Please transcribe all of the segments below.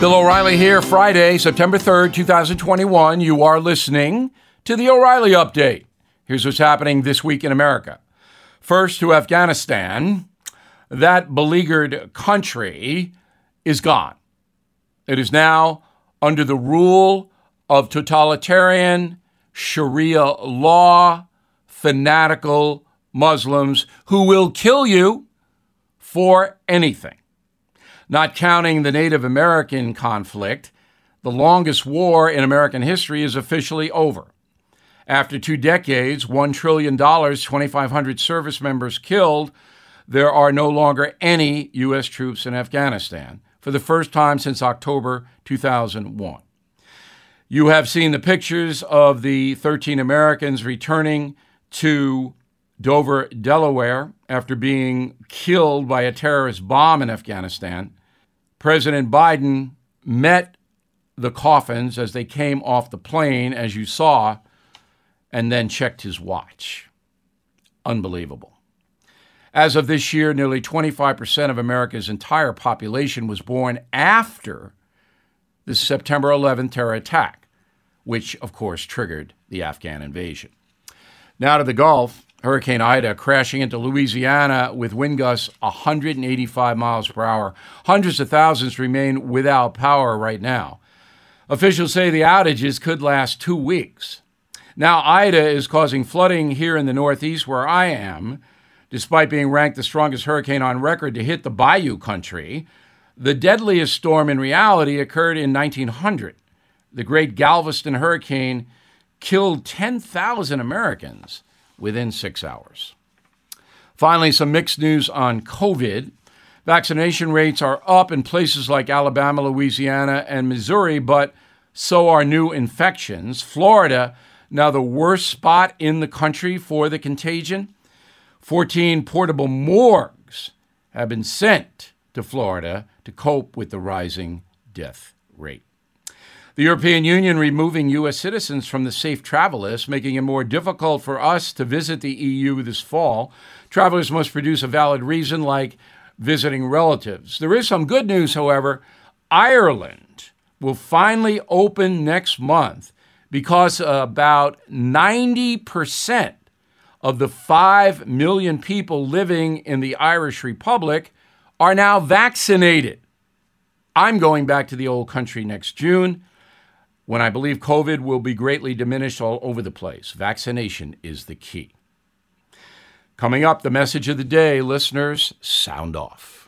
Bill O'Reilly here, Friday, September 3rd, 2021. You are listening to the O'Reilly Update. Here's what's happening this week in America. First, to Afghanistan. That beleaguered country is gone. It is now under the rule of totalitarian Sharia law, fanatical Muslims who will kill you for anything. Not counting the Native American conflict, the longest war in American history is officially over. After two decades, $1 trillion, 2,500 service members killed, there are no longer any U.S. troops in Afghanistan for the first time since October 2001. You have seen the pictures of the 13 Americans returning to Dover, Delaware, after being killed by a terrorist bomb in Afghanistan. President Biden met the coffins as they came off the plane, as you saw, and then checked his watch. Unbelievable. As of this year, nearly 25% of America's entire population was born after the September 11th terror attack, which, of course, triggered the Afghan invasion. Now to the Gulf. Hurricane Ida crashing into Louisiana with wind gusts 185 miles per hour. Hundreds of thousands remain without power right now. Officials say the outages could last two weeks. Now, Ida is causing flooding here in the Northeast where I am. Despite being ranked the strongest hurricane on record to hit the Bayou country, the deadliest storm in reality occurred in 1900. The Great Galveston Hurricane killed 10,000 Americans within six hours. Finally, some mixed news on COVID. Vaccination rates are up in places like Alabama, Louisiana, and Missouri, but so are new infections. Florida, now the worst spot in the country for the contagion. 14 portable morgues have been sent to Florida to cope with the rising death rate. The European Union removing U.S. citizens from the safe travel list, making it more difficult for us to visit the EU this fall. Travelers must produce a valid reason, like visiting relatives. There is some good news, however. Ireland will finally open next month because about 90% of the 5 million people living in the Irish Republic are now vaccinated. I'm going back to the old country next June when I believe COVID will be greatly diminished all over the place. Vaccination is the key. Coming up, the message of the day, listeners, sound off.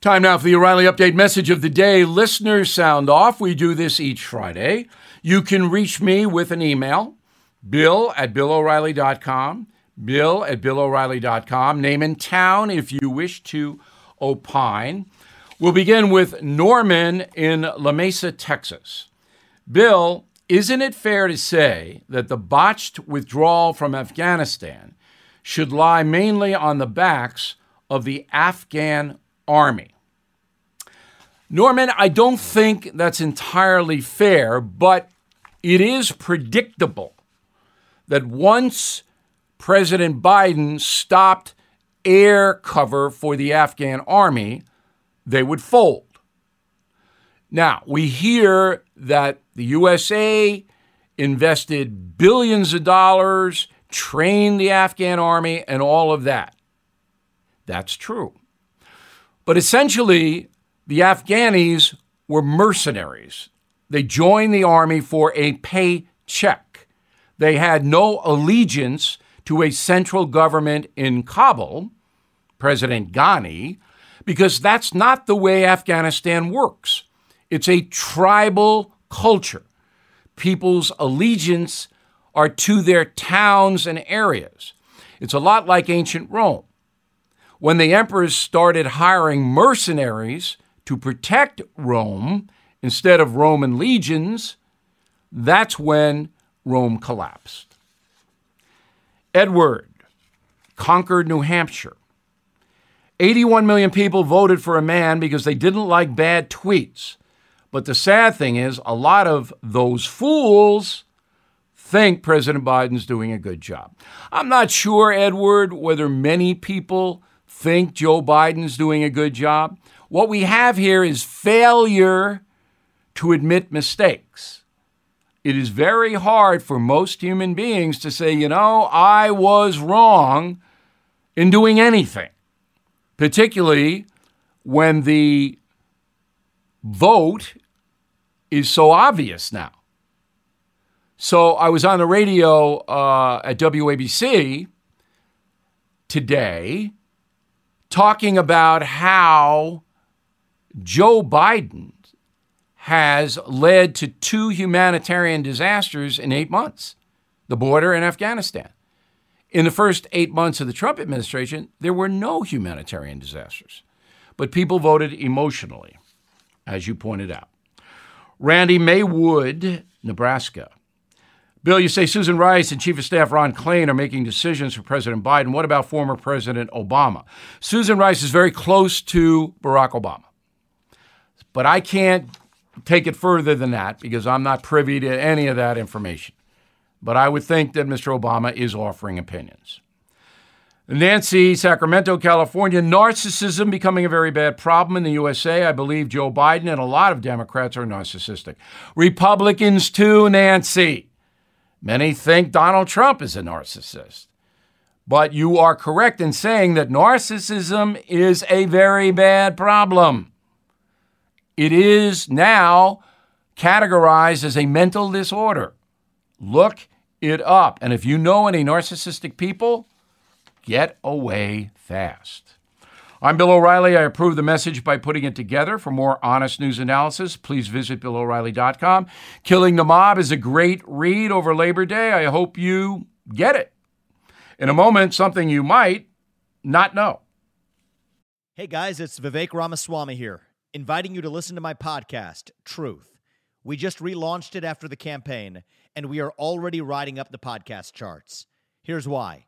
Time now for the O'Reilly Update message of the day. Listeners sound off. We do this each Friday. You can reach me with an email, bill at billo'reilly.com, bill at billo'reilly.com, name and town if you wish to opine. We'll begin with Norman in Lamesa, Texas. Bill, isn't it fair to say that the botched withdrawal from Afghanistan should lie mainly on the backs of the Afghan army. Norman, I don't think that's entirely fair, but it is predictable that once President Biden stopped air cover for the Afghan army, they would fold. Now, we hear that the USA invested billions of dollars, trained the Afghan army, and all of that. That's true. But essentially, The Afghanis were mercenaries. They joined the army for a paycheck. They had no allegiance to a central government in Kabul, President Ghani, because that's not the way Afghanistan works. It's a tribal culture. People's allegiance are to their towns and areas. It's a lot like ancient Rome. When the emperors started hiring mercenaries to protect Rome instead of Roman legions, that's when Rome collapsed. Edward Concord New Hampshire. 81 million people voted for a man because they didn't like bad tweets. But the sad thing is, a lot of those fools think President Biden's doing a good job. I'm not sure, Edward, whether many people think Joe Biden's doing a good job. What we have here is failure to admit mistakes. It is very hard for most human beings to say, you know, I was wrong in doing anything, particularly when the vote is so obvious now. So I was on the radio uh, at WABC today talking about how Joe Biden has led to two humanitarian disasters in eight months the border and Afghanistan. In the first eight months of the Trump administration, there were no humanitarian disasters, but people voted emotionally, as you pointed out. Randy Maywood, Nebraska. Bill, you say Susan Rice and Chief of Staff Ron Klain are making decisions for President Biden. What about former President Obama? Susan Rice is very close to Barack Obama. But I can't take it further than that because I'm not privy to any of that information. But I would think that Mr. Obama is offering opinions. Nancy, Sacramento, California, narcissism becoming a very bad problem in the USA. I believe Joe Biden and a lot of Democrats are narcissistic. Republicans, too, Nancy. Many think Donald Trump is a narcissist. But you are correct in saying that narcissism is a very bad problem. It is now categorized as a mental disorder. Look it up. And if you know any narcissistic people, get away fast. I'm Bill O'Reilly. I approve the message by putting it together. For more honest news analysis, please visit BillO'Reilly.com. Killing the Mob is a great read over Labor Day. I hope you get it. In a moment, something you might not know. Hey guys, it's Vivek Ramaswamy here inviting you to listen to my podcast, Truth. We just relaunched it after the campaign, and we are already riding up the podcast charts. Here's why.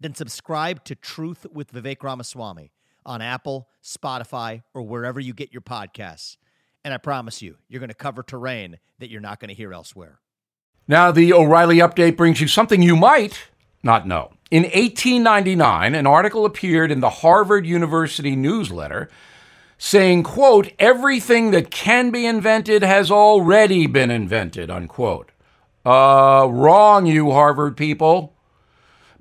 then subscribe to Truth with Vivek Ramaswamy on Apple, Spotify, or wherever you get your podcasts. And I promise you, you're going to cover terrain that you're not going to hear elsewhere. Now, the O'Reilly update brings you something you might not know. In 1899, an article appeared in the Harvard University newsletter saying, quote, everything that can be invented has already been invented, unquote. Uh, wrong, you Harvard people.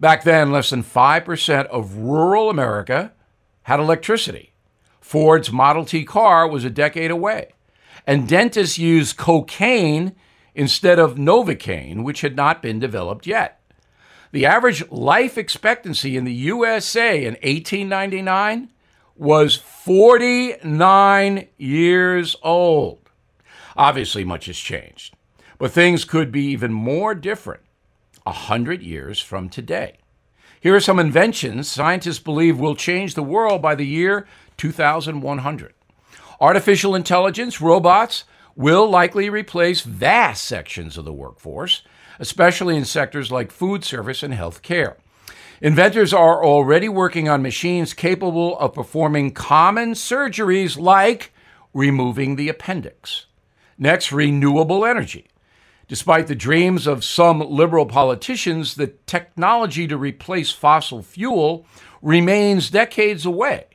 Back then, less than 5% of rural America had electricity. Ford's Model T car was a decade away. And dentists used cocaine instead of Novocaine, which had not been developed yet. The average life expectancy in the USA in 1899 was 49 years old. Obviously, much has changed, but things could be even more different a hundred years from today. Here are some inventions scientists believe will change the world by the year 2100. Artificial intelligence, robots, will likely replace vast sections of the workforce, especially in sectors like food service and healthcare. Inventors are already working on machines capable of performing common surgeries like removing the appendix. Next, renewable energy. Despite the dreams of some liberal politicians, the technology to replace fossil fuel remains decades away.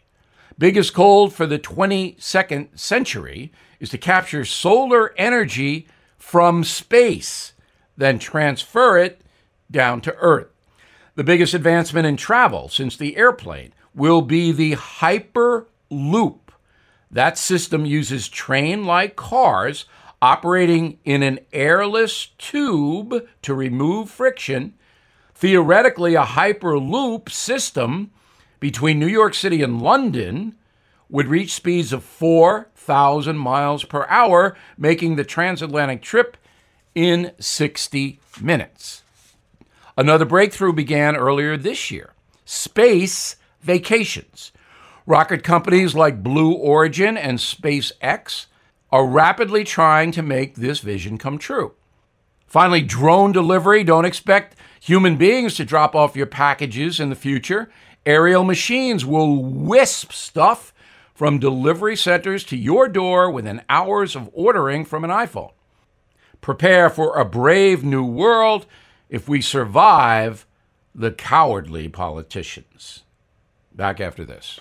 Biggest goal for the 22nd century is to capture solar energy from space, then transfer it down to Earth. The biggest advancement in travel since the airplane will be the Hyperloop. That system uses train like cars operating in an airless tube to remove friction. Theoretically, a Hyperloop system between New York City and London would reach speeds of 4,000 miles per hour, making the transatlantic trip in 60 minutes. Another breakthrough began earlier this year space vacations. Rocket companies like Blue Origin and SpaceX are rapidly trying to make this vision come true. Finally, drone delivery. Don't expect human beings to drop off your packages in the future. Aerial machines will wisp stuff from delivery centers to your door within hours of ordering from an iPhone. Prepare for a brave new world if we survive the cowardly politicians. Back after this.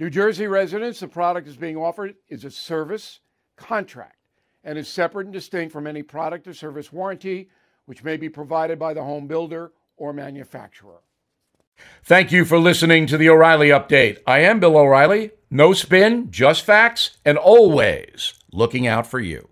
New Jersey residents, the product is being offered is a service contract and is separate and distinct from any product or service warranty, which may be provided by the home builder or manufacturer. Thank you for listening to the O'Reilly Update. I am Bill O'Reilly. No spin, just facts, and always looking out for you.